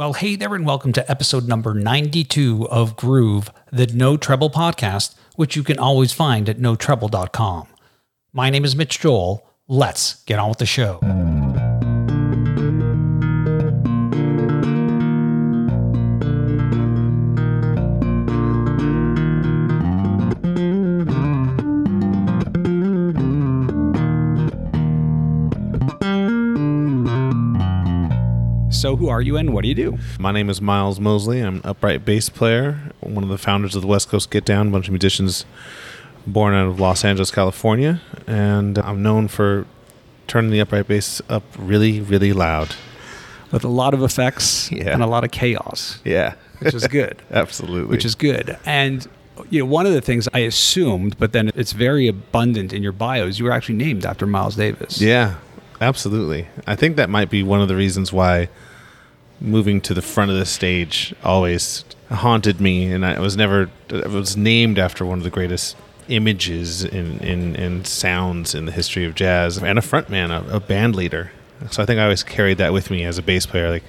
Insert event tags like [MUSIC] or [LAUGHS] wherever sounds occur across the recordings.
Well, hey there, and welcome to episode number 92 of Groove, the No Treble podcast, which you can always find at notreble.com. My name is Mitch Joel. Let's get on with the show. So, who are you and what do you do? My name is Miles Mosley. I'm an upright bass player, one of the founders of the West Coast Get Down, a bunch of musicians born out of Los Angeles, California. And I'm known for turning the upright bass up really, really loud. With a lot of effects Yeah. and a lot of chaos, Yeah. which is good. [LAUGHS] Absolutely. which is good. And you know, one of the things I assumed, but then it's very abundant in your bios, you were actually named after Miles Davis. Yeah, absolutely. I think that might be one of the reasons why moving to the front of the stage always haunted me, and I was never. Was named after one of the greatest images in in, in sounds in the history of jazz, and a frontman, a, a band leader. So I think I always carried that with me as a bass player. Like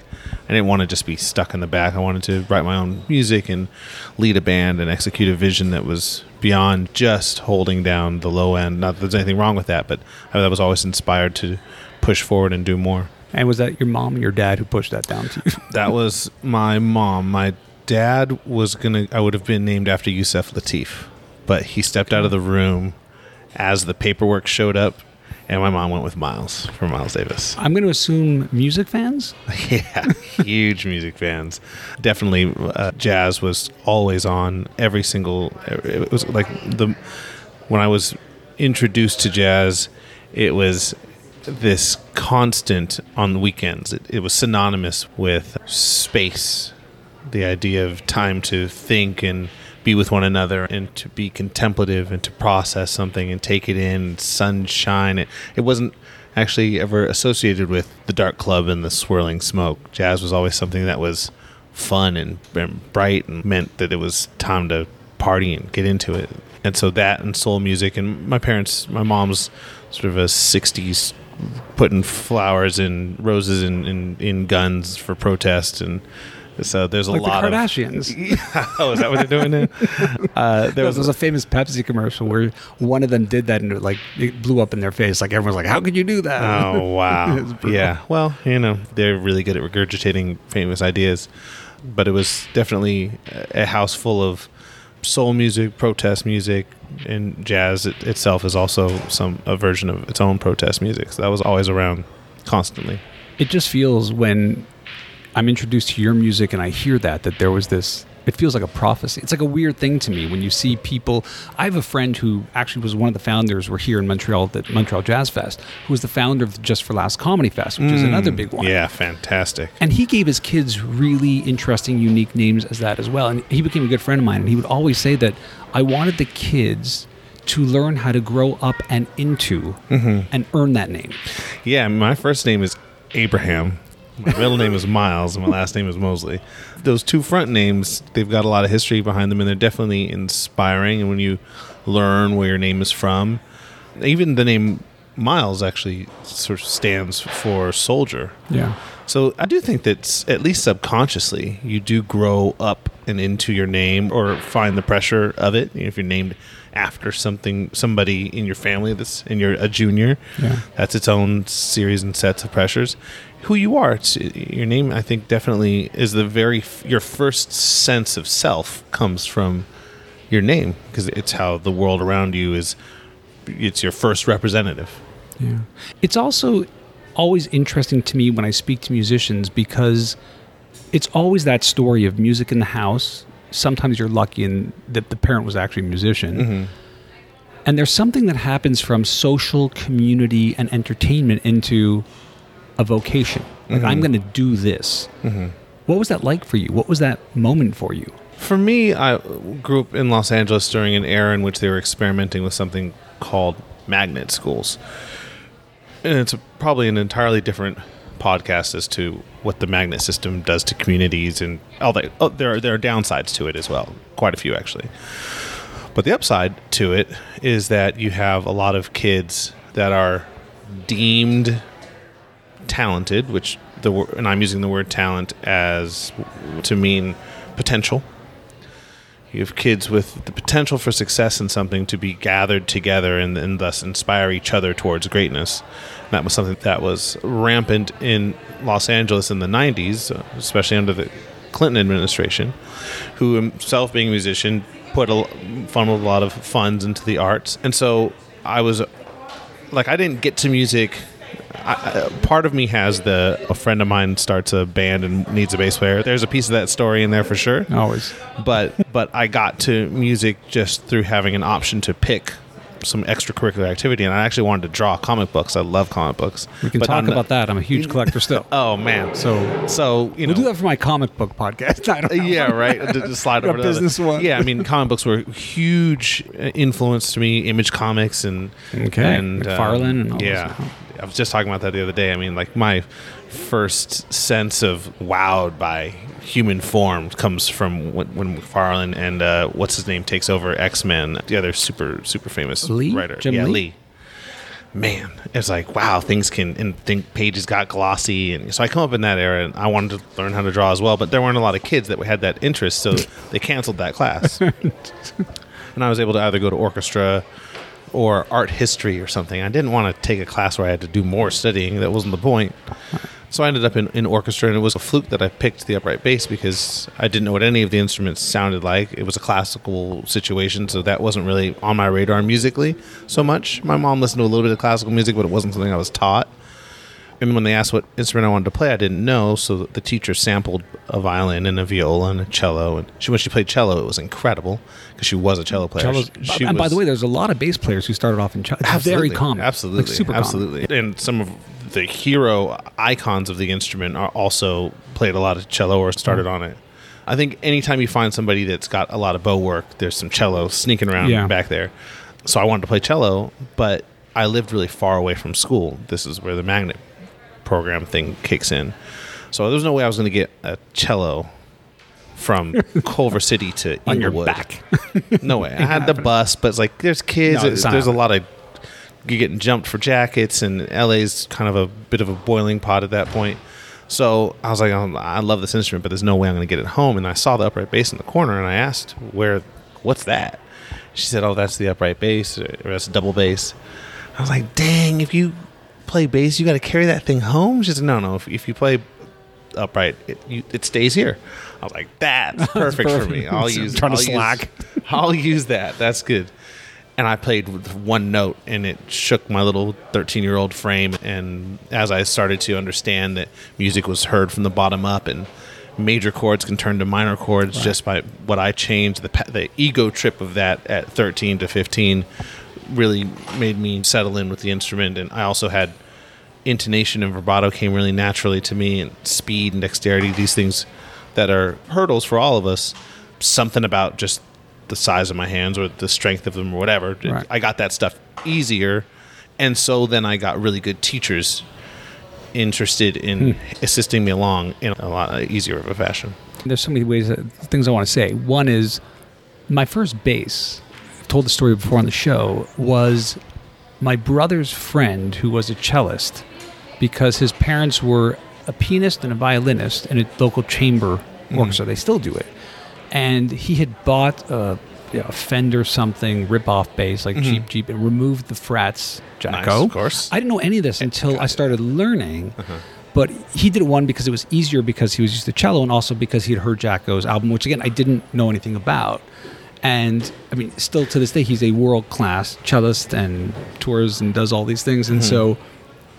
I didn't want to just be stuck in the back. I wanted to write my own music and lead a band and execute a vision that was beyond just holding down the low end. Not that there's anything wrong with that, but I was always inspired to push forward and do more. And was that your mom and your dad who pushed that down to you? [LAUGHS] That was my mom. My dad was gonna. I would have been named after Yusef Lateef, but he stepped out of the room as the paperwork showed up, and my mom went with Miles for Miles Davis. I'm going to assume music fans. [LAUGHS] yeah, huge music fans. Definitely, uh, jazz was always on every single. It was like the when I was introduced to jazz, it was this constant on the weekends. It, it was synonymous with space, the idea of time to think and be with one another and to be contemplative and to process something and take it in, sunshine. It, it wasn't actually ever associated with the dark club and the swirling smoke. Jazz was always something that was fun and, and bright and meant that it was time to party and get into it. And so that and soul music and my parents, my mom's sort of a 60s putting flowers and roses in, in, in guns for protest and so there's a Like the lot of Kardashians. [LAUGHS] Yeah. oh, is that what they're doing now? [LAUGHS] Uh, there was was a famous Pepsi commercial where one of them did that and it like it blew up in their face. Like everyone's like, "How could you do that?" Oh [LAUGHS] wow! yeah. Well, you know, they're really good at regurgitating famous ideas, but it was definitely a house full of soul music, protest music, and jazz it, itself is also some a version of its own protest music. So that was always around constantly. it just feels when I'm introduced to your music and I hear that that there was this it feels like a prophecy. It's like a weird thing to me when you see people. I have a friend who actually was one of the founders. We're here in Montreal at the Montreal Jazz Fest, who was the founder of the Just for Laughs Comedy Fest, which is another big one. Mm, Yeah, fantastic. And he gave his kids really interesting, unique names as that as well. And he became a good friend of mine. And he would always say that I wanted the kids to learn how to grow up and into and earn that name. Yeah, my first name is Abraham. My middle name is Miles, and my last name is Mosley. Those two front names, they've got a lot of history behind them, and they're definitely inspiring. And when you learn where your name is from, even the name Miles actually sort of stands for soldier. Yeah. So I do think that at least subconsciously, you do grow up and into your name, or find the pressure of it. If you're named after something, somebody in your family that's and you're a junior, Yeah. that's its own series and sets of pressures. Who you are, it's, your name, I think, definitely is the very f- your first sense of self comes from your name because it's how the world around you is. It's your first representative. Yeah. It's also always interesting to me when I speak to musicians because it's always that story of music in the house. Sometimes you're lucky and that the parent was actually a musician. Mm-hmm. And there's something that happens from social, community, and entertainment into a vocation. Like, I'm mm-hmm. going to do this. Mm-hmm. What was that like for you? What was that moment for you? For me, I grew up in Los Angeles during an era in which they were experimenting with something called magnet schools. And it's a, probably an entirely different podcast as to what the magnet system does to communities and all that. Oh, there are there are downsides to it as well, quite a few actually. But the upside to it is that you have a lot of kids that are deemed talented, which the and I'm using the word talent as to mean potential. You have kids with the potential for success in something to be gathered together and, and thus inspire each other towards greatness. And that was something that was rampant in Los Angeles in the 90s, uh, especially under the Clinton administration, who himself being a musician put a funneled a lot of funds into the arts. And so I was like I didn't get to music I, part of me has the a friend of mine starts a band and needs a bass player. There's a piece of that story in there for sure. Always. But but I got to music just through having an option to pick some extracurricular activity, and I actually wanted to draw comic books. I love comic books. We can But talk the- about that. I'm a huge collector still. [LAUGHS] Oh man, So so you know, we'll do that for my comic book podcast. [LAUGHS] I don't know. yeah, right. To [LAUGHS] slide over to other- business one. Yeah, I mean, comic books were huge uh, influence to me. Image Comics and Okay, and um, and all those yeah. I was just talking about that the other day. I mean, like my first sense of wowed by human form comes from when, when McFarlane and uh, what's his name takes over X Men, the other super super famous Lee? writer. Jim yeah, Lee? Lee man, it's like wow, things can and think pages got glossy, and so I come up in that era, and I wanted to learn how to draw as well, but there weren't a lot of kids that had that interest, so [LAUGHS] they canceled that class, and I was able to either go to orchestra or art history or something. I didn't want to take a class where I had to do more studying. That wasn't the point. So I ended up in, in orchestra, and it was a fluke that I picked the upright bass because I didn't know what any of the instruments sounded like. It was a classical situation, so that wasn't really on my radar musically so much. My mom listened to a little bit of classical music, but it wasn't something I was taught. And when they asked what instrument I wanted to play, I didn't know. So the teacher sampled a violin and a viola and a cello. And she, when she played cello, it was incredible because she was a cello player. Cellos- She and by the way, there's a lot of bass players who started off in cello. Absolutely. very common. Absolutely. Like super common. absolutely. And some of the hero icons of the instrument are also played a lot of cello or started Mm. on it. I think anytime you find somebody that's got a lot of bow work, there's some cello sneaking around Yeah. back there. So I wanted to play cello, but I lived really far away from school. This is where the magnet program thing kicks in. So there's no way I was going to get a cello from [LAUGHS] Culver City to On your back. [LAUGHS] No way. I had the [LAUGHS] bus, but it's like there's kids. No, it's there's a lot of you're getting jumped for jackets, and LA's kind of a bit of a boiling pot at that point. So I was like, oh, I love this instrument, but there's no way I'm going to get it home. And I saw the upright bass in the corner, and I asked, "Where? What's that?" She said, "Oh, that's the upright bass, or that's a double bass." I was like, "Dang! If you play bass, you got to carry that thing home." She said, "No, no. If, if you play upright, it, you, it stays here." I was like, "That's [LAUGHS] perfect, for me. I'll use trying to I'll use- slack. [LAUGHS] I'll use that. That's good." And I played with one note, and it shook my little 13 year old frame. And as I started to understand that music was heard from the bottom up, and major chords can turn to minor chords just by what I changed, the, the ego trip of that at 13 to 15 really made me settle in with the instrument. And I also had intonation and vibrato came really naturally to me, and speed and dexterity, these things that are hurdles for all of us. Something about just the size of my hands or the strength of them or whatever. Right. I got that stuff easier. And so then I got really good teachers interested in hmm. assisting me along in a lot easier of a fashion. There's so many ways, that, things I want to say. One is my first bass. Told the story before on the show. Was my brother's friend who was a cellist because his parents were a pianist and a violinist in a local chamber orchestra. They still do it. And he had bought a, you know, a Fender something rip-off bass like Jeep Jeep and removed the frets. Jaco, Nice, of course. I didn't know any of this until I started learning. Uh-huh. But he did it one because it was easier because he was used to cello, and also because he had heard Jaco's album, which again I didn't know anything about. And I mean, still to this day, he's a world class cellist and tours and does all these things. And hmm. so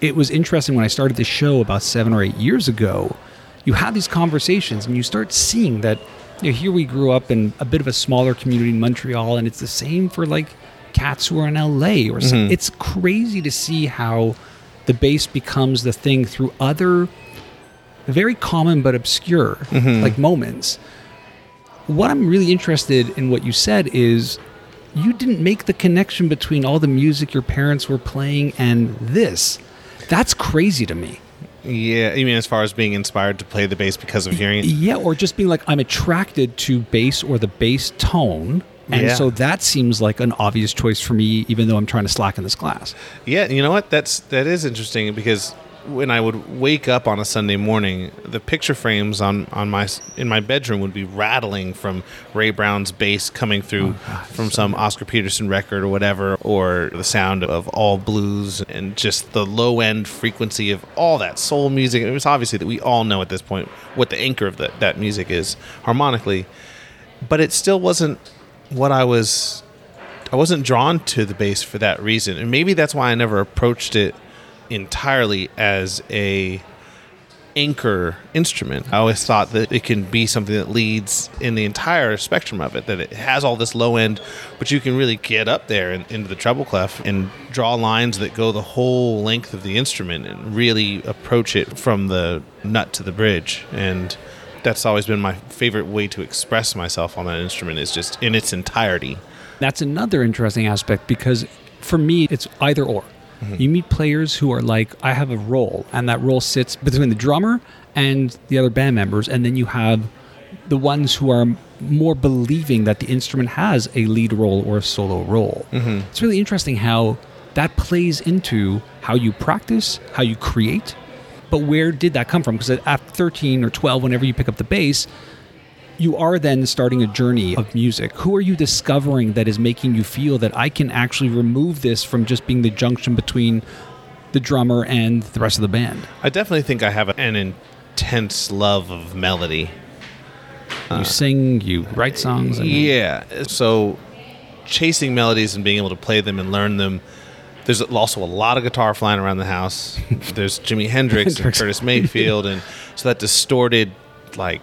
it was interesting when I started the show about seven or eight years ago. You have these conversations, and you start seeing that. You know, here we grew up in a bit of a smaller community in Montreal, and it's the same for like cats who are in LA or something. Hmm. It's crazy to see how the bass becomes the thing through other very common but obscure mm-hmm. like moments. What I'm really interested in what you said is you didn't make the connection between all the music your parents were playing and this. That's crazy to me. Yeah, you mean as far as being inspired to play the bass because of hearing it? Yeah, or just being like I'm attracted to bass or the bass tone. And Yeah. so that seems like an obvious choice for me, even though I'm trying to slacken this class. Yeah, you know what? That's that is interesting because when I would wake up on a Sunday morning, the picture frames on, on my in my bedroom would be rattling from Ray Brown's bass coming through Oh, from some Oscar Peterson record or whatever, or the sound of all blues and just the low end frequency of all that soul music. It was obviously that we all know at this point what the anchor of the, that music is harmonically, but it still wasn't what I was. I wasn't drawn to the bass for that reason, and maybe that's why I never approached it entirely as a anchor instrument. I always thought that it can be something that leads in the entire spectrum of it, that it has all this low end, but you can really get up there and into the treble clef and draw lines that go the whole length of the instrument and really approach it from the nut to the bridge. And that's always been my favorite way to express myself on that instrument is just in its entirety. That's another interesting aspect because for me, it's either or. Mm-hmm. You meet players who are like, I have a role, and that role sits between the drummer and the other band members, and then you have the ones who are more believing that the instrument has a lead role or a solo role. Mm-hmm. It's really interesting how that plays into how you practice, how you create. But where did that come from? Because at 13 or 12, whenever you pick up the bass, you are then starting a journey of music. Who are you discovering that is making you feel that I can actually remove this from just being the junction between the drummer and the rest of the band? I definitely think I have an intense love of melody. you sing, you write songs. And Yeah. So chasing melodies and being able to play them and learn them. There's also a lot of guitar flying around the house. [LAUGHS] There's Jimi Hendrix, Hendrix. and Curtis Mayfield, and so that distorted, like,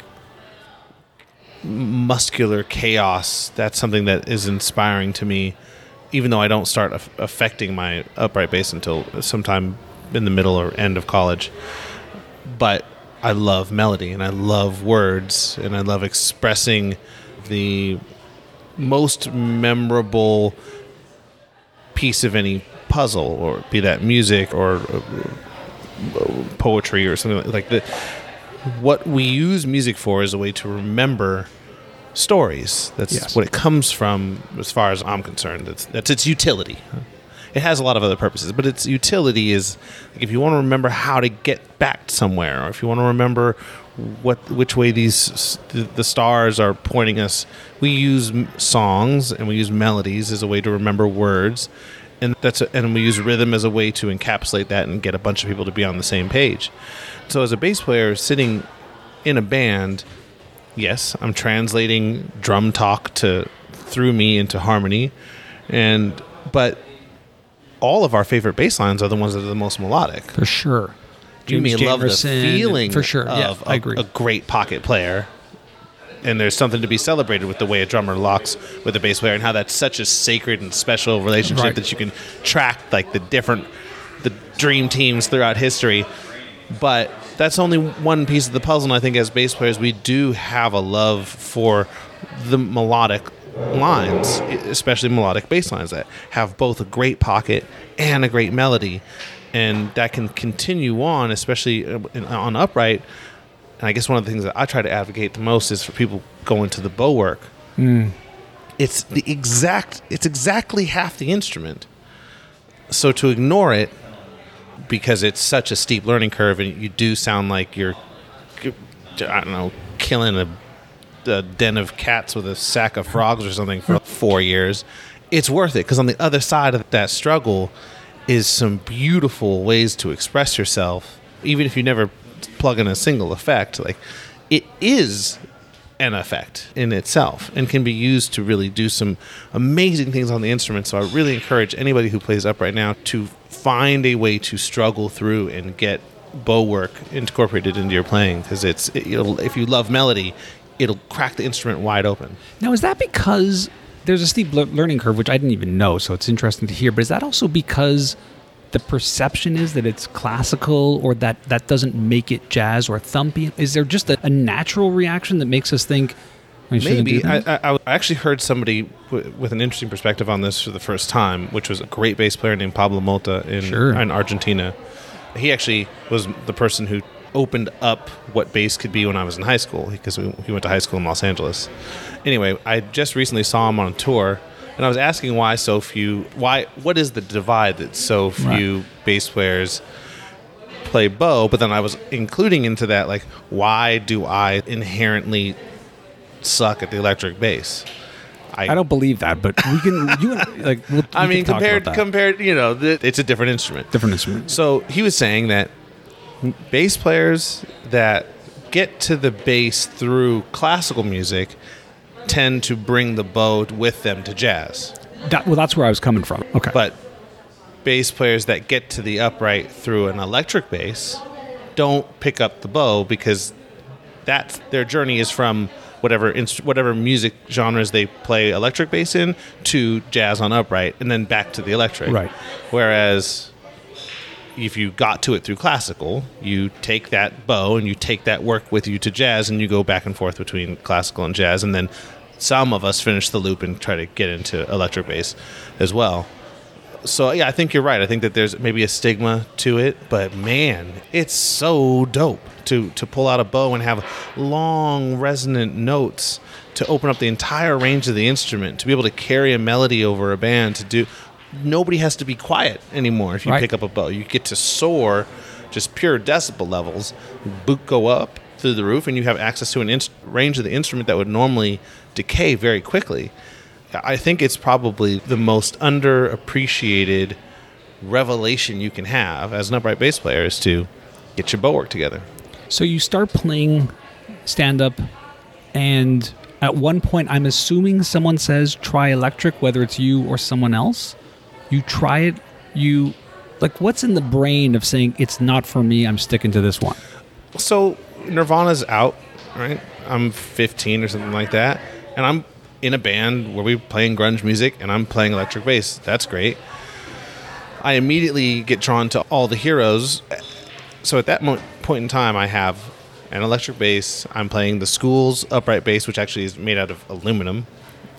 muscular chaos. That's something that is inspiring to me, even though I don't start aff- affecting my upright bass until sometime in the middle or end of college. But I love melody and I love words and I love expressing the most memorable piece of any puzzle, or be that music or uh, poetry or something like, the what we use music for is a way to remember stories. That's Yes. what it comes from, as far as I'm concerned. That's that's its utility. It has a lot of other purposes, but its utility is like if you want to remember how to get back somewhere, or if you want to remember what which way these the, the stars are pointing us. We use songs and we use melodies as a way to remember words, and that's a, and we use rhythm as a way to encapsulate that and get a bunch of people to be on the same page. So as a bass player sitting in a band, yes, I'm translating drum talk to through me into harmony, and but all of our favorite bass lines are the ones that are the most melodic. For sure. You may love the feeling For sure. yeah, of I a- agree. a great pocket player. And there's something to be celebrated with the way a drummer locks with a bass player and how that's such a sacred and special relationship Right. that you can track like the different the dream teams throughout history. But that's only one piece of the puzzle and I think as bass players we do have a love for the melodic lines, especially melodic bass lines that have both a great pocket and a great melody, and that can continue on, especially uh, in- on upright. And I guess one of the things that I try to advocate the most is for people going to the bow work. Hmm. It's the exact. It's exactly half the instrument. So to ignore it because it's such a steep learning curve, and you do sound like you're, I don't know, killing a a den of cats with a sack of frogs or something for four years, it's worth it because on the other side of that struggle is some beautiful ways to express yourself, even if you never plug in a single effect. Like it is an effect in itself and can be used to really do some amazing things on the instrument. So I really encourage anybody who plays up right now to find a way to struggle through and get bow work incorporated into your playing because it's it, if you love melody it'll crack the instrument wide open Now, is that because there's a steep learning curve, which I didn't even know, so it's interesting to hear, but is that also because the perception is that it's classical or that that doesn't make it jazz or thumpy? Is there just a, a natural reaction that makes us think, oh, maybe I. I, I actually heard somebody w- with an interesting perspective on this for the first time which was a great bass player named pablo mota in, Sure. in argentina he actually was the person who opened up what bass could be when I was in high school because we, he went to high school in Los Angeles. Anyway, I just recently saw him on a tour, and I was asking why so few. Why? What is the divide that so few bass players play bow, but then I was including into that like why do I inherently suck at the electric bass? I don't believe that, but we can. You and, [LAUGHS] like, we'll, I mean, compared compared, you know, th- it's a different instrument. different instrument. So he was saying that bass players that get to the bass through classical music tend to bring the bow with them to jazz. That, well, that's where I was coming from. Okay, But bass players that get to the upright through an electric bass don't pick up the bow because that's their journey is from whatever inst- whatever music genres they play electric bass in to jazz on upright and then back to the electric. Right. Whereas if you got to it through classical, you take that bow and you take that work with you to jazz and you go back and forth between classical and jazz and then some of us finish the loop and try to get into electric bass as well. So yeah, I think you're right. I think that there's maybe a stigma to it, but man, it's so dope to to pull out a bow and have long resonant notes to open up the entire range of the instrument, to be able to carry a melody over a band, to do nobody has to be quiet anymore if you Right. pick up a bow. You get to soar just pure decibel levels, boot go up through the roof and you have access to an inst- range of the instrument that would normally decay very quickly. I think it's probably the most underappreciated revelation you can have as an upright bass player is to get your bow work together. so you start playing stand up, and at one point, I'm assuming someone says try electric, whether it's you or someone else. You try it. You like what's in the brain of saying it's not for me. I'm sticking to this one. So Nirvana's out, right? I'm 15 or something like that, and I'm in a band where we're playing grunge music, and I'm playing electric bass. That's great. I immediately get drawn to all the heroes. So at that mo- point in time, I have an electric bass. I'm playing the school's upright bass, which actually is made out of aluminum.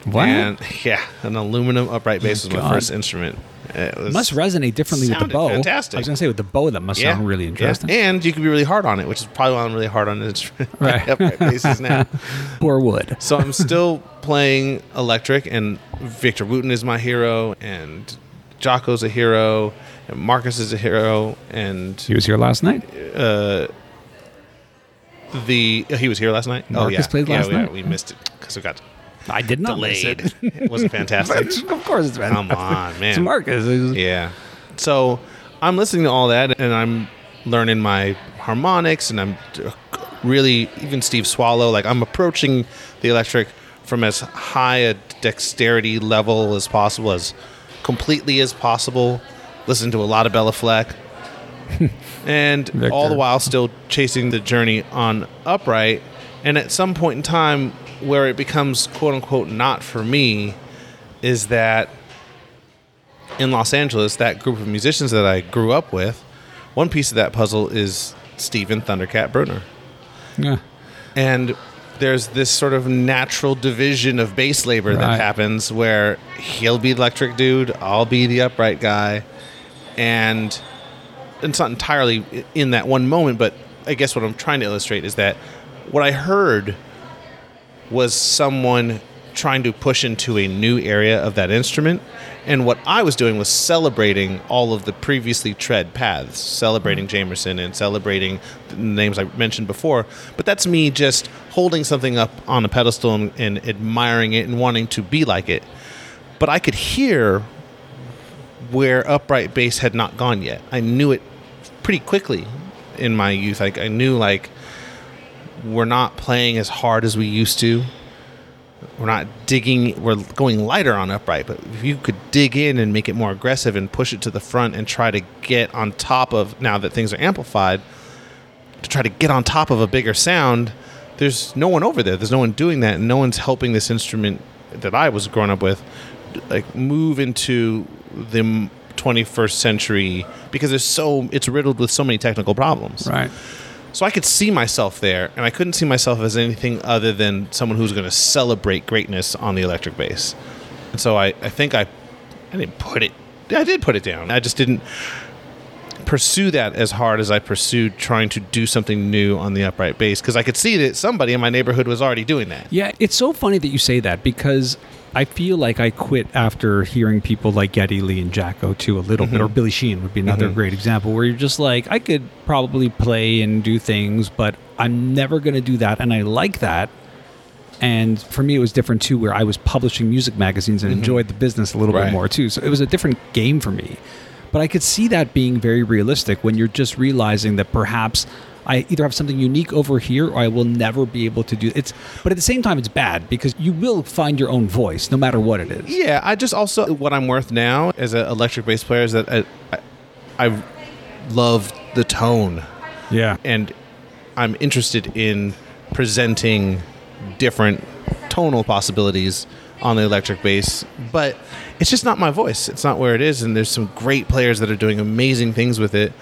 What? And [LAUGHS] yeah, an aluminum upright bass was my God. first instrument. It was- must resonate differently with the bow. fantastic. I was gonna say with the bow that must sound really yeah. interesting. And you can be really hard on it, which is probably why I'm really hard on it. [LAUGHS] Right. upright now. [LAUGHS] Or wood. So I'm still playing electric, and Victor Wooten is my hero, and Jaco's a hero, and Marcus is a hero, and He was here last night. Uh, the oh, he was here last night. oh Marcus yeah, played yeah, last yeah, night? we missed it because we got I did not miss it. it wasn't fantastic. [LAUGHS] of course, it's been. Come on, man. It's Marcus. Yeah. So I'm listening to all that and I'm learning my harmonics and I'm really, even Steve Swallow, like I'm approaching the electric from as high a dexterity level as possible, as completely as possible. Listen to a lot of Béla Fleck. [LAUGHS] and all the while still chasing the journey on upright. And at some point in time, where it becomes quote unquote not for me, is that in Los Angeles, that group of musicians that I grew up with, one piece of that puzzle is Stephen Thundercat Bruner. Yeah. And there's this sort of natural division of bass labor Right. that happens where he'll be the electric dude, I'll be the upright guy. And it's not entirely in that one moment, but I guess what I'm trying to illustrate is that what I heard was someone trying to push into a new area of that instrument. And what I was doing was celebrating all of the previously tread paths, celebrating mm-hmm. Jamerson and celebrating the names I mentioned before. But that's me just holding something up on a pedestal and, and admiring it and wanting to be like it. But I could hear where upright bass had not gone yet. I knew it pretty quickly in my youth. Like I knew like we're not playing as hard as we used to. We're not digging. We're going lighter on upright, but if you could dig in and make it more aggressive and push it to the front and try to get on top of now that things are amplified, to try to get on top of a bigger sound, there's no one over there. There's no one doing that, and no one's helping this instrument that I was growing up with, like move into the 21st century because there's so it's riddled with so many technical problems. Right. So I could see myself there, and I couldn't see myself as anything other than someone who's going to celebrate greatness on the electric bass. And so I, I think I, I didn't put it. I did put it down. I just didn't pursue that as hard as I pursued trying to do something new on the upright bass because I could see that somebody in my neighborhood was already doing that. Yeah, it's so funny that you say that because I feel like I quit after hearing people like Geddy Lee and Jaco too a little bit, mm-hmm. or Billy Sheehan would be another mm-hmm. great example where you're just like, I could probably play and do things, but I'm never going to do that. And I like that. And for me, it was different too, where I was publishing music magazines and mm-hmm. enjoyed the business a little Right. bit more too. So it was a different game for me. But I could see that being very realistic when you're just realizing that perhaps I either have something unique over here or I will never be able to do it's but at the same time it's bad because you will find your own voice no matter what it is. Yeah, I just also what I'm worth now as an electric bass player is that I, I, I love the tone Yeah. and I'm interested in presenting different tonal possibilities on the electric bass, but it's just not my voice. It's not where it is, and there's some great players that are doing amazing things with it.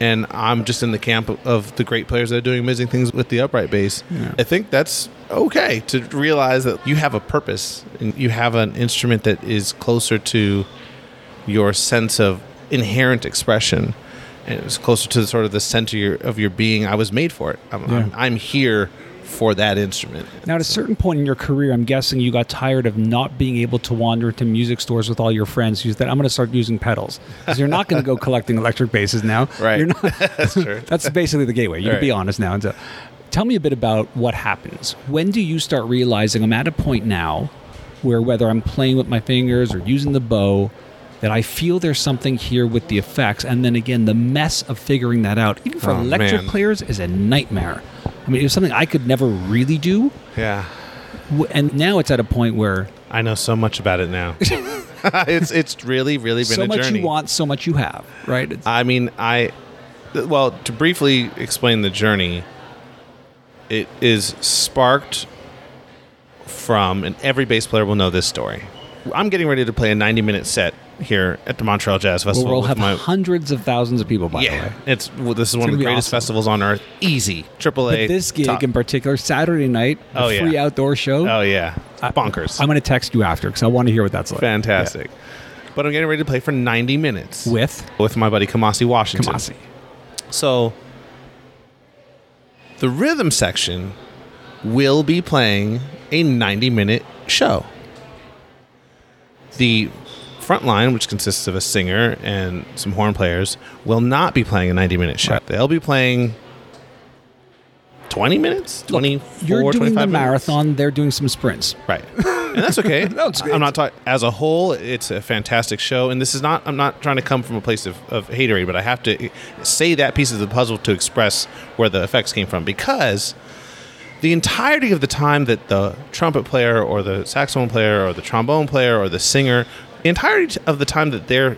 And I'm just in the camp of- the great players that are doing amazing things with the upright bass. Yeah. I think that's okay to realize that you have a purpose and you have an instrument that is closer to your sense of inherent expression and it's closer to the, sort of the center of your, of your being i was made for it I'm, Yeah. I'm, I'm here for that instrument Now, at a certain point in your career, I'm guessing you got tired of not being able to wander into music stores with all your friends. You said, "I'm going to start using pedals," because you're not going to go collecting electric basses now. [LAUGHS] Right. You're not, [LAUGHS] that's true [LAUGHS] That's basically the gateway. You can be honest now. And so, tell me a bit about what happens. When do you start realizing I'm at a point now where whether I'm playing with my fingers or using the bow, that I feel there's something here with the effects, and then again, the mess of figuring that out, even for Oh, electric man. players, is a nightmare. I mean, it was something I could never really do, yeah. And now it's at a point where i know so much about it now. [LAUGHS] It's it's really really been so much journey. you want, so much you have, right? It's, i mean i well to briefly explain the journey it is sparked from and every bass player will know this story. I'm getting ready to play a 90 minute set here at the montreal jazz festival we'll have my hundreds of thousands of people, by the way. it's well, this is one of the greatest awesome. festivals on earth. Easy, triple A. This gig top. in particular, Saturday night, Oh, yeah. free outdoor show. oh yeah, bonkers, I'm going to text you after because I want to hear what that's like. fantastic. But I'm getting ready to play for 90 minutes With with my buddy Kamasi Washington. Kamasi. So the rhythm section will be playing a 90 minute show. The front line, which consists of a singer and some horn players, will not be playing a 90 minute show. Right. They'll be playing 20 minutes, 24, You're doing 25 the minutes. marathon. They're doing some sprints. Right. And that's okay. [LAUGHS] No, it's- I'm not talking as a whole. It's a fantastic show, and this is not. I'm not trying to come from a place of, of haterade, but I have to say that piece of the puzzle to express where the effects came from because the entirety of the time that the trumpet player or the saxophone player or the trombone player or the singer, the entirety of the time that they're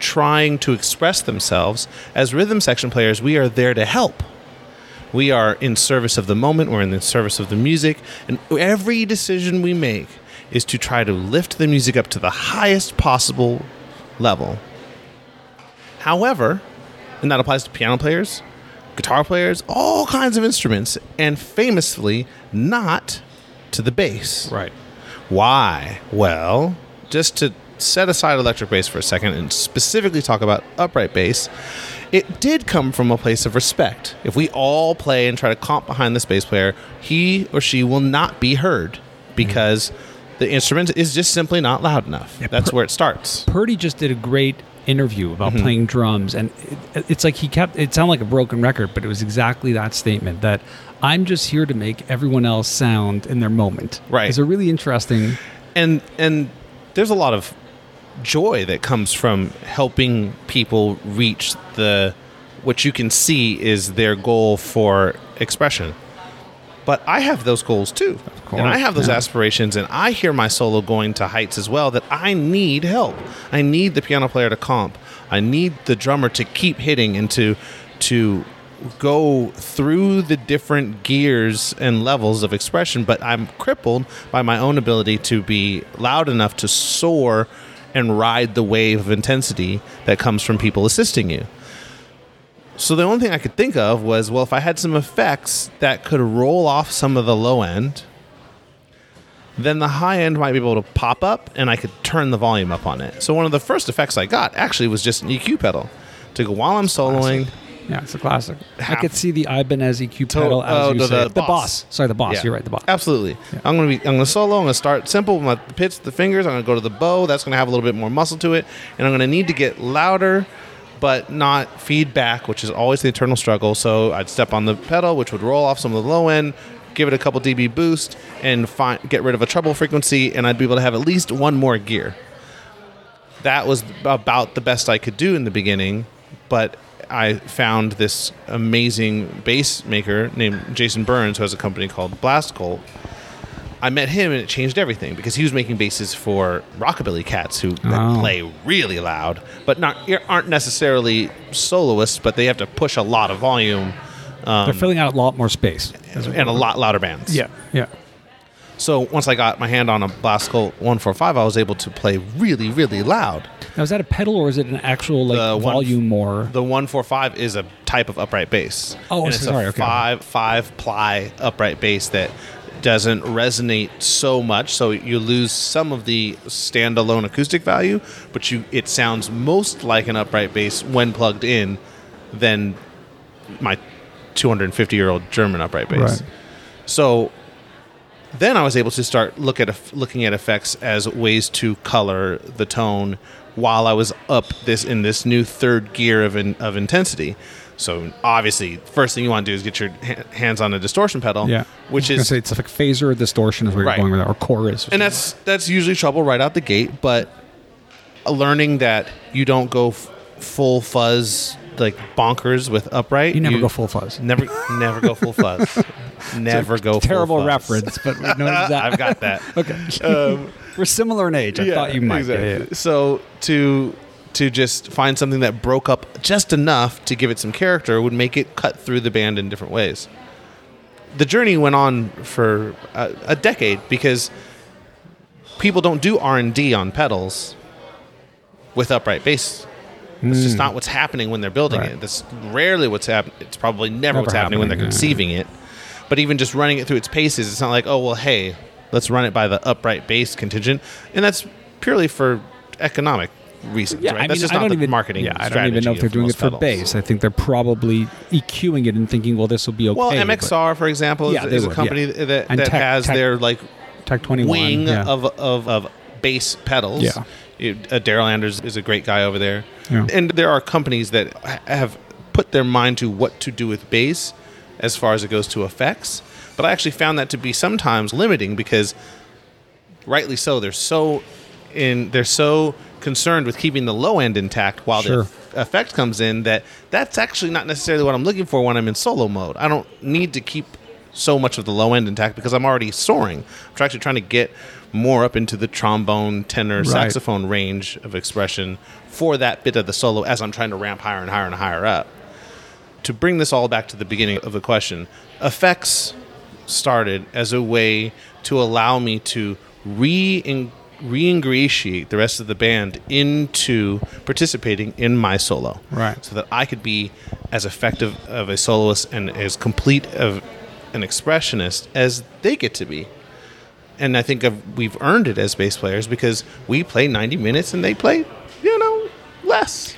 trying to express themselves as rhythm section players, we are there to help. We are in service of the moment, we're in the service of the music, and every decision we make is to try to lift the music up to the highest possible level. However, and that applies to piano players, guitar players, all kinds of instruments, and famously not to the bass. Right. Why? Well, just to set aside electric bass for a second and specifically talk about upright bass, it did come from a place of respect. If we all play and try to comp behind this bass player, he or she will not be heard because the instrument is just simply not loud enough. Yeah, That's where it starts. Purdie just did a great interview about Mm-hmm. playing drums, and it, it's like he kept. It sounded like a broken record, but it was exactly that statement that I'm just here to make everyone else sound in their moment. Right. It's a really interesting. and and there's a lot of joy that comes from helping people reach the what you can see is their goal for expression. But i have those goals too. And i have those yeah. aspirations and i hear my solo going to heights as well that i need help. I need the piano player to comp. I need the drummer to keep hitting and to to go through the different gears and levels of expression, but I'm crippled by my own ability to be loud enough to soar and ride the wave of intensity that comes from people assisting you. So the only thing I could think of was, well, if I had some effects that could roll off some of the low end, then the high end might be able to pop up and I could turn the volume up on it. So one of the first effects I got actually was just an EQ pedal to go while I'm soloing. Yeah, it's a classic. I could see the Ibanez EQ pedal as oh, you the- say. the the boss. boss. Sorry, the boss. Yeah. You're right, the boss. Absolutely. I'm gonna be. I'm gonna solo. I'm gonna start simple with my pits, the fingers. I'm gonna go to the bow. That's gonna have a little bit more muscle to it, and I'm gonna need to get louder, but not feedback, which is always the eternal struggle. So I'd step on the pedal, which would roll off some of the low end, give it a couple dB boost, and find, get rid of a treble frequency, and I'd be able to have at least one more gear. That was about the best I could do in the beginning, but I found this amazing bass maker named Jason Burns, who has a company called Blast Cult. I met him and it changed everything because he was making basses for rockabilly cats who Oh. play really loud, but not aren't necessarily soloists, but they have to push a lot of volume They're um, filling out a lot more space. and a lot louder bands. Yeah, yeah. So once I got my hand on a Blast Cult 145, I was able to play really, really loud. Now, is that a pedal or is it an actual like The one- volume or? The 145 is a type of upright bass. Oh, and so it's sorry, a okay. five five ply upright bass that doesn't resonate so much, so you lose some of the standalone acoustic value, but you it sounds most like an upright bass when plugged in than my 250 year old German upright bass. Right. So then I was able to start look at looking at effects as ways to color the tone while I was up this in this new third gear of in, of intensity. So obviously, first thing you want to do is get your hands on a distortion pedal, yeah, which I was is say it's like phaser or distortion is where Right. you're going with that, or chorus. or and that's that's usually trouble right out the gate. But learning that you don't go f- full fuzz like bonkers with upright, you never go full fuzz. Never, never go full fuzz. [LAUGHS] never go. full Terrible fuzz. reference, but we noticed that. [LAUGHS] I've got that. [LAUGHS] okay. Um, We're similar in age. I thought you might. Yeah, yeah. So to to just find something that broke up just enough to give it some character would make it cut through the band in different ways. The journey went on for a, a decade because people don't do R and D on pedals with upright bass. It's just not what's happening when they're building Hmm. Right. it. That's rarely what's happening. It's probably never, Never what's happening when they're happening, yeah. conceiving it. But even just running it through its paces, it's not like, oh well, hey, let's run it by the upright bass contingent, and that's purely for economic reasons. Yeah, right? I that's mean, just I not don't the even marketing. Yeah, I don't even know if they're doing it for pedals. bass. I think they're probably EQing it and thinking, well, this will be okay. Well, MXR, for example, Yeah, is, is a company yeah. that, And that Tech- has Tech- their like Tech 21 wing yeah. of, of, of bass pedals. Yeah. Uh, Daryl Anders is a great guy over there. Yeah. And there are companies that have put their mind to what to do with bass as far as it goes to effects. But I actually found that to be sometimes limiting because rightly so, they're so in they're so concerned with keeping the low end intact while Sure. the effect comes in that that's actually not necessarily what I'm looking for when I'm in solo mode. I don't need to keep so much of the low end intact because I'm already soaring. I'm actually trying to get more up into the trombone, tenor, Right. saxophone range of expression for that bit of the solo as I'm trying to ramp higher and higher and higher up. To bring this all back to the beginning of the question, effects started as a way to allow me to re re-ingratiate the rest of the band into participating in my solo Right. so that i could be as effective of a soloist and as complete of an expressionist as they get to be and i think of, we've earned it as bass players because we play 90 minutes and they play you know less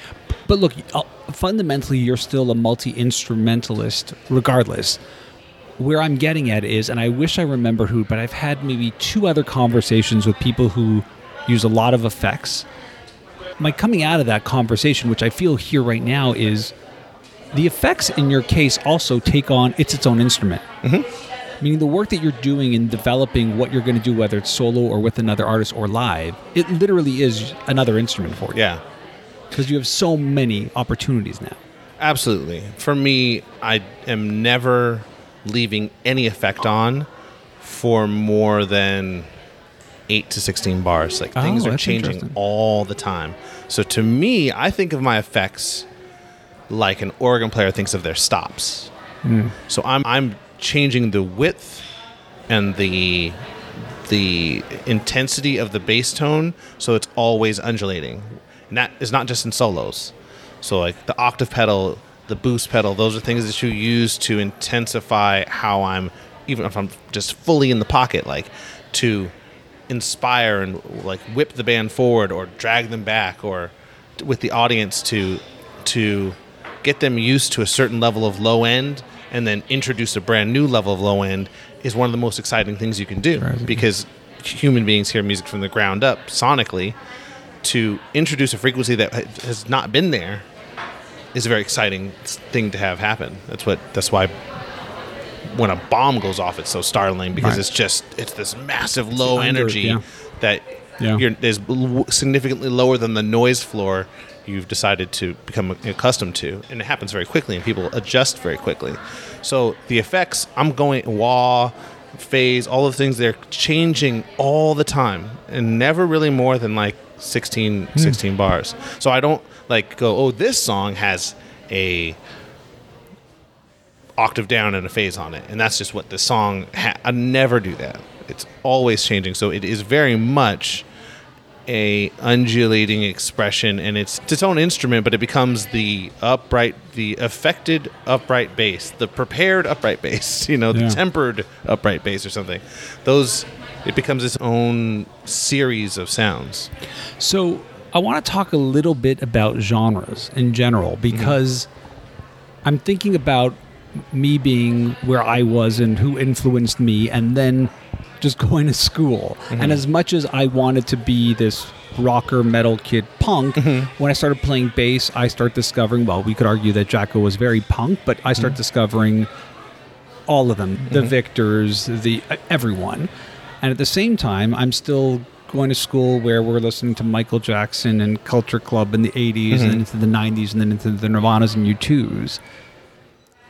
But look, uh, fundamentally, you're still a multi instrumentalist, regardless. Where I'm getting at is, and I wish I remember who, but I've had maybe two other conversations with people who use a lot of effects. My coming out of that conversation, which I feel here right now, is the effects in your case also take on it's its own instrument. Mm-hmm. Meaning the work that you're doing in developing what you're going to do, whether it's solo or with another artist or live, it literally is another instrument for you yeah because you have so many opportunities now. Absolutely. For me, I am never leaving any effect on for more than 8 to 16 bars. Like things Oh, are changing all the time. So to me, I think of my effects like an organ player thinks of their stops. Hmm. So I'm I'm changing the width and the the intensity of the bass tone so it's always undulating. And that is not just in solos. So like the octave pedal, the boost pedal, those are things that you use to intensify how I'm even if I'm just fully in the pocket like to inspire and like whip the band forward or drag them back or with the audience to to get them used to a certain level of low end and then introduce a brand new level of low end is one of the most exciting things you can do Right. because human beings hear music from the ground up sonically to introduce a frequency that has not been there is a very exciting thing to have happen. That's what that's why when a bomb goes off it's so startling because Right. it's just it's this massive low under- energy yeah. that Yeah. you're, is significantly lower than the noise floor you've decided to become accustomed to and it happens very quickly and people adjust very quickly. So the effects i'm going wah phase all of the things they're changing all the time and never really more than like 16 hmm. 16 bars. So i don't like go oh this song has a octave down and a phase on it and that's just what the song ha- i never do that. It's always changing so it is very much a undulating expression and it's, it's own instrument but it becomes the upright the affected upright bass the prepared upright bass [LAUGHS] you know Yeah. the tempered upright bass or something. Those it becomes its own series of sounds. So I want to talk a little bit about genres in general mm-hmm. because I'm thinking about me being where I was and who influenced me, and then just [LAUGHS] going to school. And mm-hmm. as much as I wanted to be this rocker metal kid punk, mm-hmm. when I started playing bass, I start discovering. Well, we could argue that Jaco was very punk, but I start mm-hmm. discovering all of them the victors the everyone. And at the same time i'm still going to school where we're listening to michael jackson and culture club in the 80s and then into the 90s and then into the nirvanas and u2s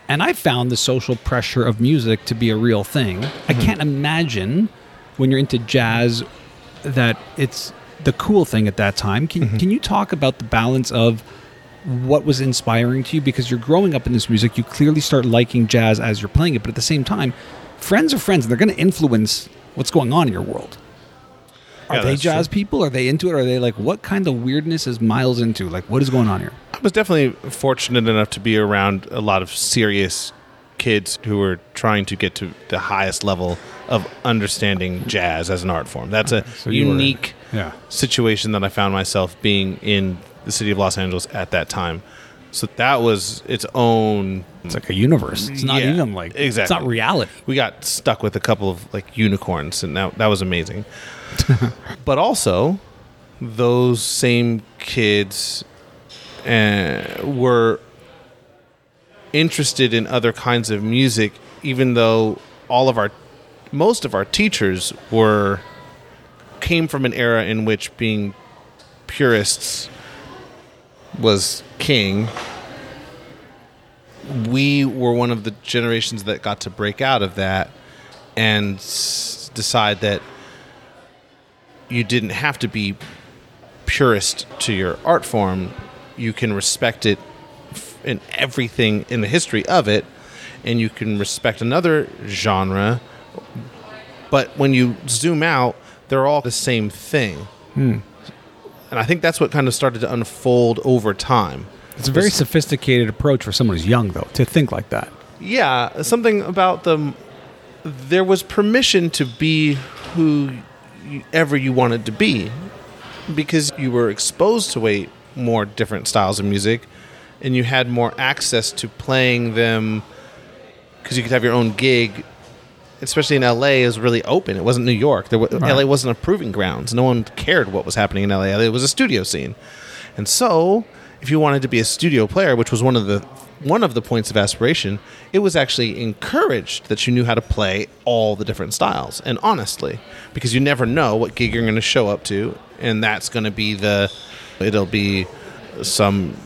and i found the social pressure of music to be a real thing. I hmm. can't imagine when you're into jazz that it's the cool thing at that time. Can, mm-hmm. can you talk about the balance of what was inspiring to you? Because you're growing up in this music you clearly start liking jazz as you're playing it. But at the same time friends are friends and they're going to influence what's going on in your world. Are Yeah, they jazz true. people? Are they into it? Are they like what kind of weirdness is miles into? Like what is going on here was definitely fortunate enough to be around a lot of serious kids who were trying to get to the highest level of understanding jazz as an art form. That's a So unique yeah situation that I found myself being in the city of Los Angeles at that time. So that was its own. it's like a universe it's not Yeah, even like exactly. it's not reality We got stuck with a couple of like unicorns, and that that was amazing. [LAUGHS] but also, those same kids uh, were interested in other kinds of music, even though all of our most of our teachers were came from an era in which being purists was king. We were one of the generations that got to break out of that and s- decide that you didn't have to be purist to your art form. You can respect it in everything in the history of it, and you can respect another genre. But when you zoom out, they're all the same thing. Hmm. And I think that's what kind of started to unfold over time. it's a very sophisticated approach for someone who's young though to think like that Yeah, something about them. There was permission to be who you, ever you wanted to be, because you were exposed to way more different styles of music, and you had more access to playing them. Because you could have your own gig, especially in LA, is really open. It wasn't New York. There, wa Right. LA wasn't a proving grounds. No one cared what was happening in LA. It was a studio scene, and so if you wanted to be a studio player, which was one of the one of the points of aspiration, it was actually encouraged that you knew how to play all the different styles and honestly, because you never know what gig you're going to show up to, and that's going to be the it'll be some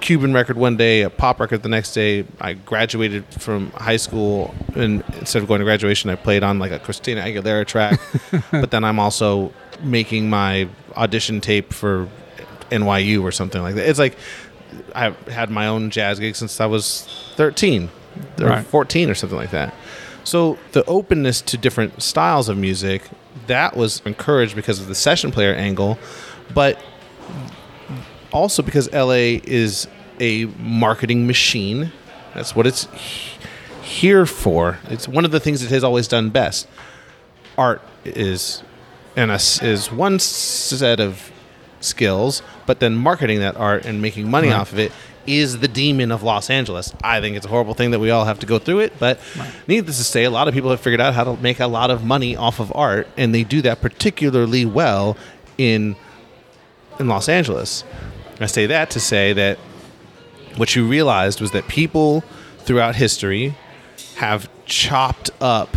Cuban record one day, a pop record the next day. I graduated from high school, and instead of going to graduation, I played on like a Christina Aguilera track. [LAUGHS] but then I'm also making my audition tape for NYU or something like that. It's like I've had my own jazz gig since I was 13 or Right. 14 or something like that. So the openness to different styles of music that was encouraged because of the session player angle, but also because LA is a marketing machine. That's what it's here for. It's one of the things it has always done best. Art is and is one set of skills, but then marketing that art and making money Right. off of it is the demon of Los Angeles. I think it's a horrible thing that we all have to go through it, but needless to say, a lot of people have figured out how to make a lot of money off of art, and they do that particularly well in in Los Angeles. I say that to say that what you realized was that people throughout history have chopped up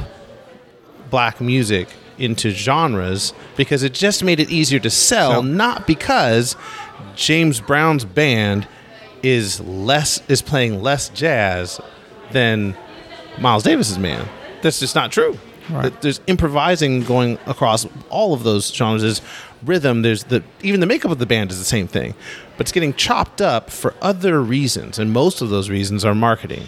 black music into genres because it just made it easier to sell, not because James Brown's band is less is playing less jazz than Miles Davis's man. That's just not true. Right. There's improvising going across all of those genres. There's rhythm. There's the even the makeup of the band is the same thing, but it's getting chopped up for other reasons, and most of those reasons are marketing.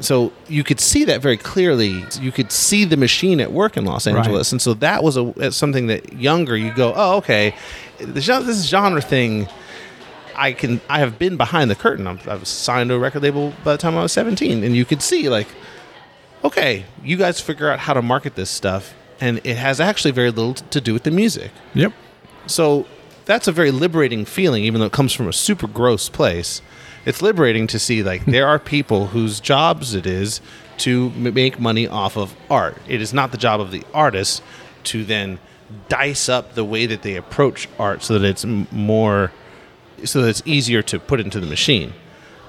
So you could see that very clearly. You could see the machine at work in Los Right. Angeles, and so that was a something that younger you go, oh okay, this genre thing. I can I have been behind the curtain. I'm, I was signed to a record label by the time I was 17, and you could see like, okay, you guys figure out how to market this stuff, and it has actually very little to do with the music. Yep. So that's a very liberating feeling, even though it comes from a super gross place. It's liberating to see like [LAUGHS] there are people whose jobs it is to m- make money off of art. It is not the job of the artist to then dice up the way that they approach art so that it's m- more, so that it's easier to put into the machine.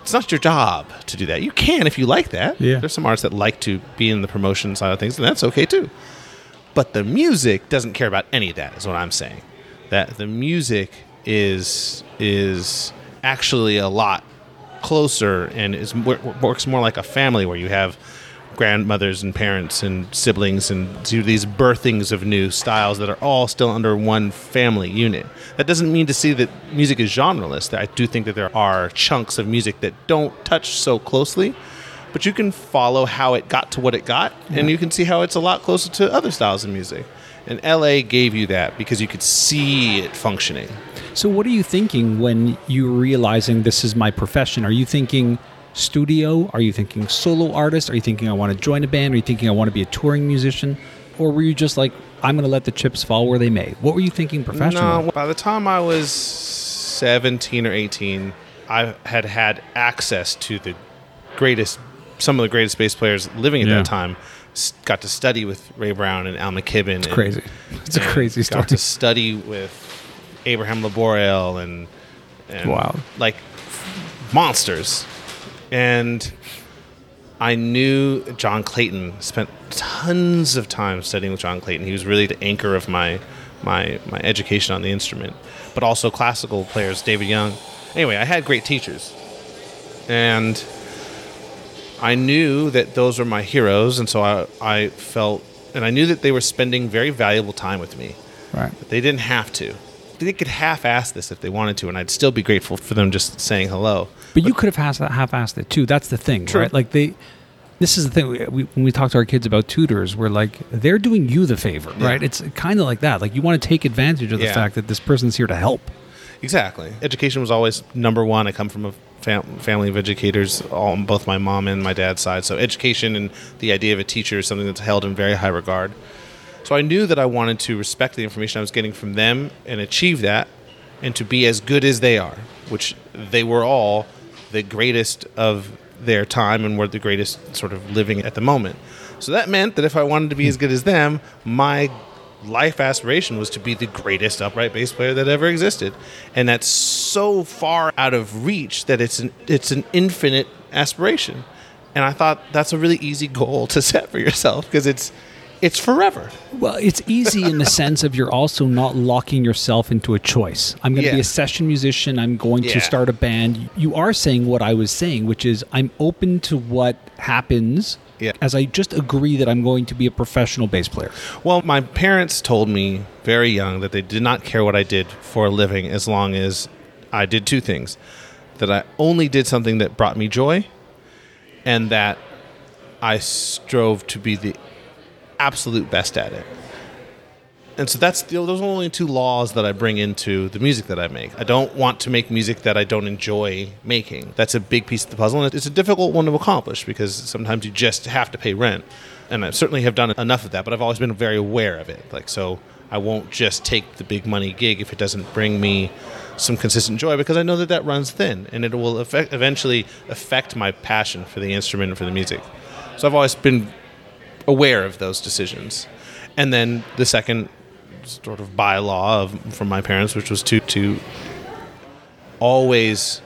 It's not your job to do that. You can if you like that. Yeah. There's some artists that like to be in the promotion side of things, and that's okay too. But the music doesn't care about any of that. Is what I'm saying. That the music is is actually a lot closer and is works more like a family where you have grandmothers and parents and siblings and do these birthings of new styles that are all still under one family unit. That doesn't mean to say that music is genreless. I do think that there are chunks of music that don't touch so closely, but you can follow how it got to what it got, and you can see how it's a lot closer to other styles of music. And LA gave you that because you could see it functioning. So, what are you thinking when you're realizing this is my profession? Are you thinking studio? Are you thinking solo artist? Are you thinking I want to join a band? Are you thinking I want to be a touring musician? Or were you just like, I'm going to let the chips fall where they may? What were you thinking professionally? No, by the time I was 17 or 18, I had had access to the greatest, some of the greatest bass players living at Yeah. that time. Got to study with Ray Brown and Al McKibbon. It's and- crazy. It's a crazy story. Got to study with Abraham Laboriel and, and Wow. like monsters. And I knew John Clayton. Spent tons of time studying with John Clayton. He was really the anchor of my my my education on the instrument, but also classical players, David Young. Anyway, I had great teachers, and I knew that those were my heroes, and so I I felt, and I knew that they were spending very valuable time with me. right. They didn't have to. They could half-ass this if they wanted to, and I'd still be grateful for them just saying hello. But you could have half- half-assed it too. That's the thing, True. right? Like they, this is the thing. We, we, when we talk to our kids about tutors, we're like, they're doing you the favor, Yeah. right? It's kind of like that. Like you want to take advantage of the Yeah. fact that this person's here to help. Exactly. Education was always number one. I come from a fam- family of educators, all, on both my mom and my dad's side. So education and the idea of a teacher is something that's held in very high regard. So I knew that I wanted to respect the information I was getting from them and achieve that, and to be as good as they are, which they were all the greatest of their time and were the greatest sort of living at the moment. So that meant that if I wanted to be as good as them, my life aspiration was to be the greatest upright bass player that ever existed. And that's so far out of reach that it's an it's an infinite aspiration. And I thought that's a really easy [LAUGHS] goal to set for yourself because it's it's forever. Well, it's easy in the [LAUGHS] sense of you're also not locking yourself into a choice. I'm going to be a session musician. I'm going Yeah. to start a band. You are saying what I was saying, which is I'm open to what happens Yeah. as I just agree that I'm going to be a professional bass player. Well, my parents told me very young that they did not care what I did for a living as long as I did two things that I only did something that brought me joy and that I strove to be the absolute best at it. And so that's the, those are only two laws that I bring into the music that I make. I don't want to make music that I don't enjoy making. That's a big piece of the puzzle, and it's a difficult one to accomplish because sometimes you just have to pay rent. And I certainly have done enough of that, but I've always been very aware of it. Like so, I won't just take the big money gig if it doesn't bring me some consistent joy because I know that that runs thin and it will affect, eventually affect my passion for the instrument and for the music. So I've always been aware of those decisions. And then the second sort of bylaw of, from my parents, which was to to always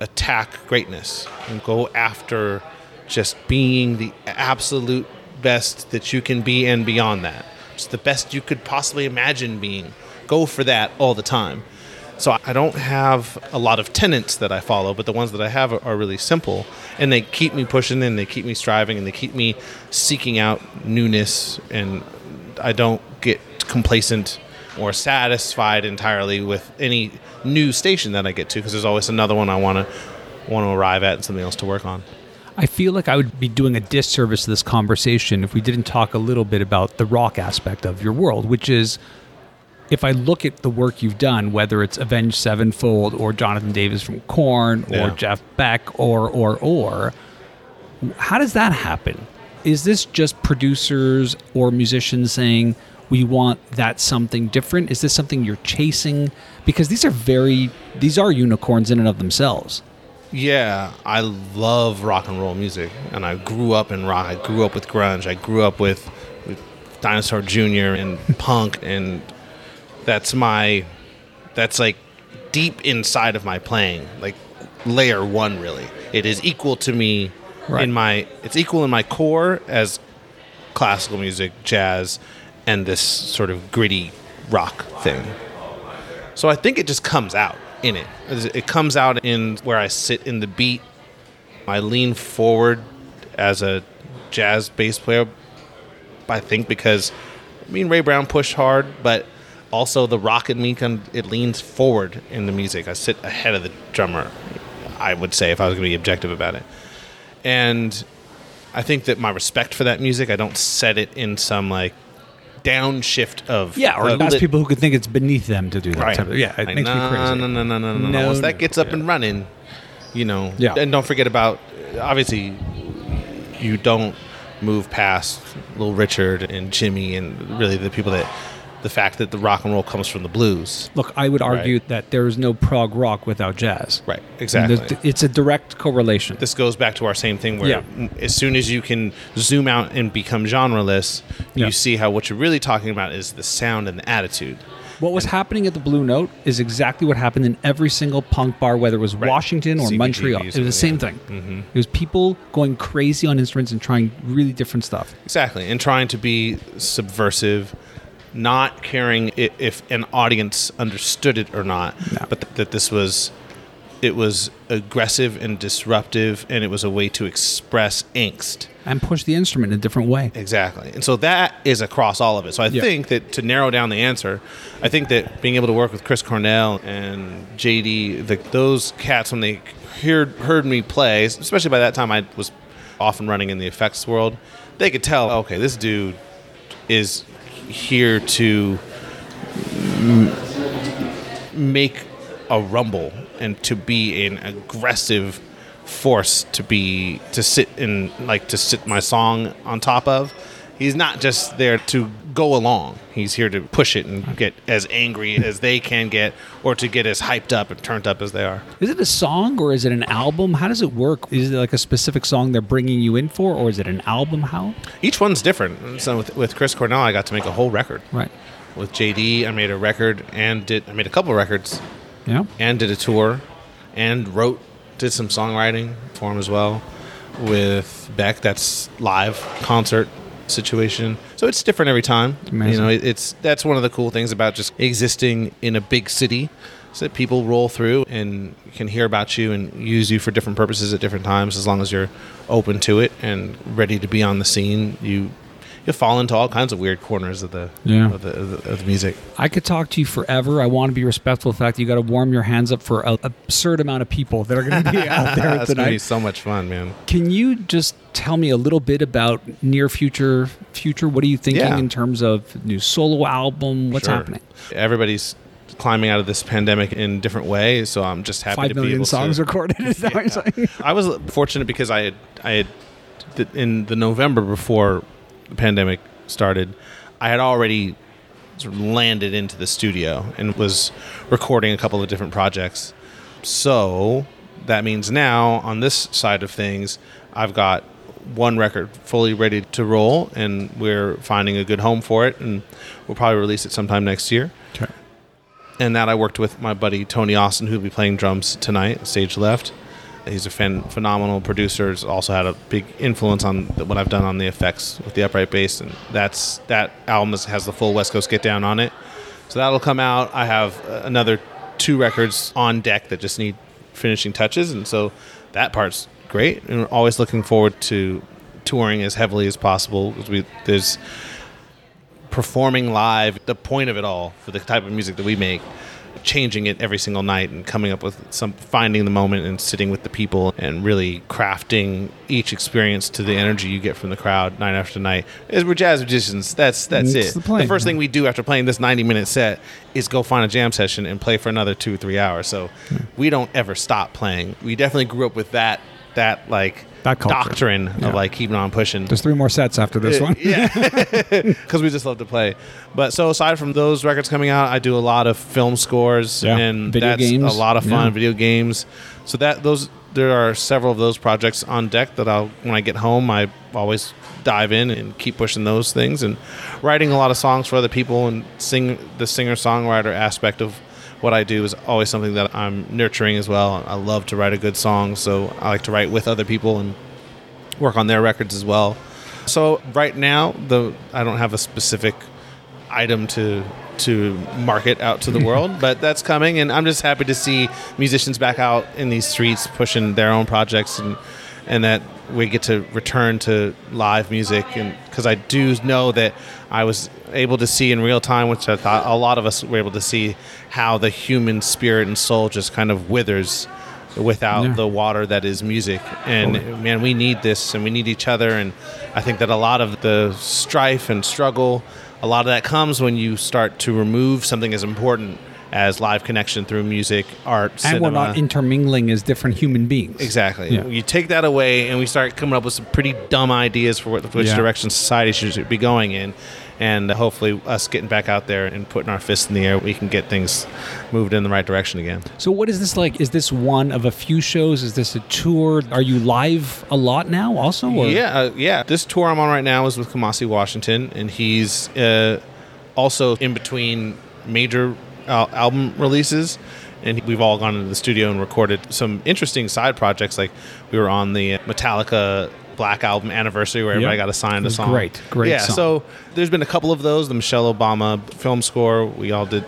attack greatness and go after just being the absolute best that you can be and beyond that. Just the best you could possibly imagine being. Go for that all the time. So I don't have a lot of tenets that I follow, but the ones that I have are, are really simple, and they keep me pushing, and they keep me striving, and they keep me seeking out newness. And I don't get complacent or satisfied entirely with any new station that I get to, because there's always another one I want to want to arrive at and something else to work on. I feel like I would be doing a disservice to this conversation if we didn't talk a little bit about the rock aspect of your world, which is if I look at the work you've done, whether it's Avenged Sevenfold or Jonathan Davis from Korn or Yeah. Jeff Beck or or or, how does that happen? Is this just producers or musicians saying we want that something different? Is this something you're chasing? Because these are very these are unicorns in and of themselves. Yeah, I love rock and roll music, and I grew up in rock. I grew up with grunge. I grew up with, with Dinosaur Jr. and [LAUGHS] punk, and that's my, that's like deep inside of my playing, like layer one. Really, it is equal to me Right. in my. It's equal in my core as classical music, jazz, and this sort of gritty rock thing. So I think it just comes out in it. It comes out in where I sit in the beat. I lean forward as a jazz bass player. I think because I mean Ray Brown pushed hard, but also the rock in me it leans forward in the music. I sit ahead of the drummer. I would say if I was going to be objective about it. And I think that my respect for that music, I don't set it in some like downshift of Yeah, or that's lit- people who could think it's beneath them to do that. Right. Type of, yeah, it Like, makes no, me crazy. No, no, no, no, no, no. No, Once that no, gets up and running, you know. Yeah. And don't forget about obviously you don't move past Little Richard and Jimmy and really the people that the fact that the rock and roll comes from the blues. Look, I would argue Right. that there is no prog rock without jazz. Right. Exactly. It's a direct correlation. this goes back to our same thing where Yeah. as soon as you can zoom out and become genreless, Yeah. you see how what you're really talking about is the sound and the attitude. What was happening at the Blue Note is exactly what happened in every single punk bar, whether it was Right. Washington or CBGBs, Montreal. It was the same yeah. thing. Mm-hmm. It was people going crazy on instruments and trying really different stuff. Exactly, and trying to be subversive, not caring if an audience understood it or not, No. but th- that this was it was aggressive and disruptive, and it was a way to express angst. And push the instrument in a different way. Exactly, and so that is across all of it. So I Yeah. think that to narrow down the answer, I think that being able to work with Chris Cornell and JD, the, those cats when they heard heard me play, especially by that time I was off and running in the effects world, they could tell. Okay, this dude is here to m- make a rumble and to be an aggressive force to be to sit in like to sit my song on top of. He's not just there to go along he's here to push it and get as angry as they can get or to get as hyped up and turned up as they are Is it a song or is it an album? How does it work? Is it like a specific song they're bringing you in for, or is it an album? How? each one's different so with, with chris cornell i got to make a whole record Right. with jd i made a record and did i made a couple records Yeah. and did a tour and wrote did some songwriting for him as well with Beck that's live concert situation. So it's different every time. Amazing. you know it, it's that's one of the cool things about just existing in a big city is that people roll through and can hear about you and use you for different purposes at different times as long as you're open to it and ready to be on the scene. You you fall into all kinds of weird corners of the Yeah. of, the, of, the, of the music I could talk to you forever. I want to be respectful of the fact that you got to warm your hands up for an absurd amount of people that are going to be [LAUGHS] out there tonight. that's gonna be so much fun man Can you just tell me a little bit about near future? Future, what are you thinking Yeah. in terms of new solo album? What's Sure. happening? Everybody's climbing out of this pandemic in different ways, so I'm just happy Five to be million able songs to. recorded. Is that what you're saying? I was fortunate because I had I had in the November before the pandemic started, I had already sort of landed into the studio and was recording a couple of different projects. So that means now on this side of things, I've got one record fully ready to roll, and we're finding a good home for it, and we'll probably release it sometime next year. Okay. And that I worked with my buddy Tony Austin, who'll be playing drums tonight, stage left. He's a phen- phenomenal producer. He's also had a big influence on what I've done on the effects with the upright bass, and that's that album is, has the full West Coast Get Down on it. So that'll come out. I have uh, another two records on deck that just need finishing touches, and so that part's great. And we're always looking forward to touring as heavily as possible. We, there's performing live, the point of it all for the type of music that we make, changing it every single night and coming up with some, finding the moment and sitting with the people and really crafting each experience to the energy you get from the crowd night after night. As we're jazz musicians, that's that's It's it. the plan, first thing we do after playing this 90 minute set is go find a jam session and play for another two or three hours. So we don't ever stop playing. We definitely grew up with that that like That culture. doctrine Yeah. of like keeping on pushing. There's three more sets after this uh, one. Yeah, [LAUGHS] [LAUGHS] because we just love to play. But so aside from those records coming out, I do a lot of film scores Yeah. and Video that's games. a lot of fun. Yeah. Video games. So that those there are several of those projects on deck that I'll when I get home I always dive in and keep pushing those things and writing a lot of songs for other people and sing the singer songwriter aspect of what I do is always something that I'm nurturing as well. I love to write a good song, so I like to write with other people and work on their records as well. So right now, the I don't have a specific item to to market out to the [LAUGHS] world, but that's coming, and I'm just happy to see musicians back out in these streets pushing their own projects and and that we get to return to live music and because I do know that I was able to see in real time which I thought a lot of us were able to see how the human spirit and soul just kind of withers without Yeah. the water that is music. And man, we need this and we need each other. And I think that a lot of the strife and struggle, a lot of that comes when you start to remove something as important as live connection through music, art, And cinema. we're not intermingling as different human beings. Exactly. Yeah. You take that away, and we start coming up with some pretty dumb ideas for what, which Yeah. direction society should be going in. And hopefully, us getting back out there and putting our fists in the air, we can get things moved in the right direction again. So what is this like? Is this one of a few shows? Is this a tour? Are you live a lot now also? Or? Yeah, uh, yeah. This tour I'm on right now is with Kamasi Washington, and he's uh, also in between major al- album releases. And we've all gone into the studio and recorded some interesting side projects. Like we were on the Metallica Black Album anniversary, where everybody Yep. got assigned a song. great, great Yeah. song. So there's been a couple of those. The Michelle Obama film score, we all did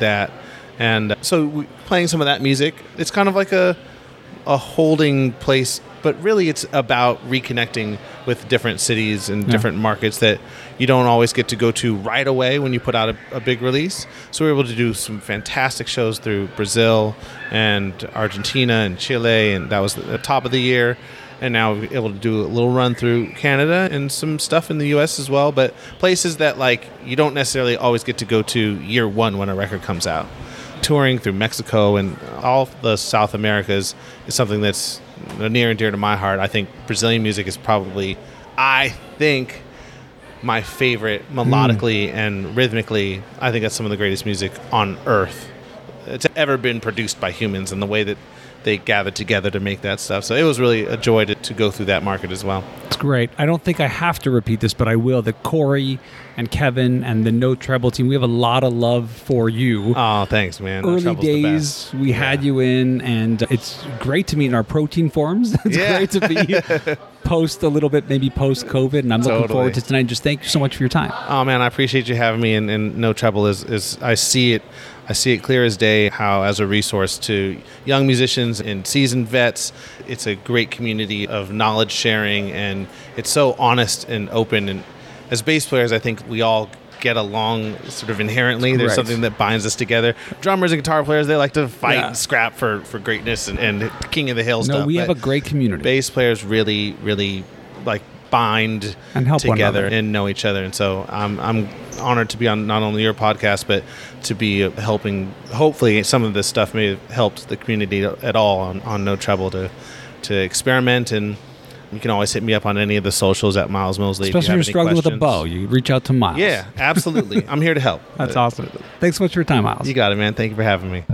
that, and uh, so we, playing some of that music. It's kind of like a a holding place, but really it's about reconnecting with different cities and different markets that you don't always get to go to right away when you put out a, a big release. So we're able to do some fantastic shows through Brazil and Argentina and Chile, and that was the top of the year. And now we're able to do a little run through Canada and some stuff in the U.S. as well, but places that like you don't necessarily always get to go to year one when a record comes out touring through Mexico and all the South Americas is something that's near and dear to my heart. I think Brazilian music is probably, I think, my favorite melodically and rhythmically. I think that's some of the greatest music on earth. It's ever been produced by humans and the way that they gathered together to make that stuff. So it was really a joy to, to go through that market as well. Great. I don't think I have to repeat this, but I will. That Corey and Kevin and the No Treble team, we have a lot of love for you. Oh, thanks, man. No Early Treble's the best. days, we had you in, and it's great to meet in our protein forms. [LAUGHS] it's Yeah. great to be [LAUGHS] post a little bit, maybe post COVID, and I'm looking forward to tonight. Just thank you so much for your time. Oh man, I appreciate you having me. And, and no Treble is is I see it, I see it clear as day. How as a resource to young musicians and seasoned vets, it's a great community of knowledge sharing, and it's so honest and open. And as bass players, I think we all get along sort of inherently. There's Right. something that binds us together. Drummers and guitar players, they like to fight Yeah. and scrap for, for greatness and, and king of the hill No, stuff. we have a great community. bass players really, really like bind And help together and know each other. And so I'm I'm honored to be on not only your podcast, but to be helping. Hopefully, some of this stuff may have helped the community at all on, on No Treble to to experiment and You can always hit me up on any of the socials at Miles Mosley. if you Especially if you're any struggling with a bow, you reach out to Miles. Yeah, absolutely. I'm here to help. [LAUGHS] That's Uh, awesome. Thanks so much for your time, Miles. You got it, man. Thank you for having me.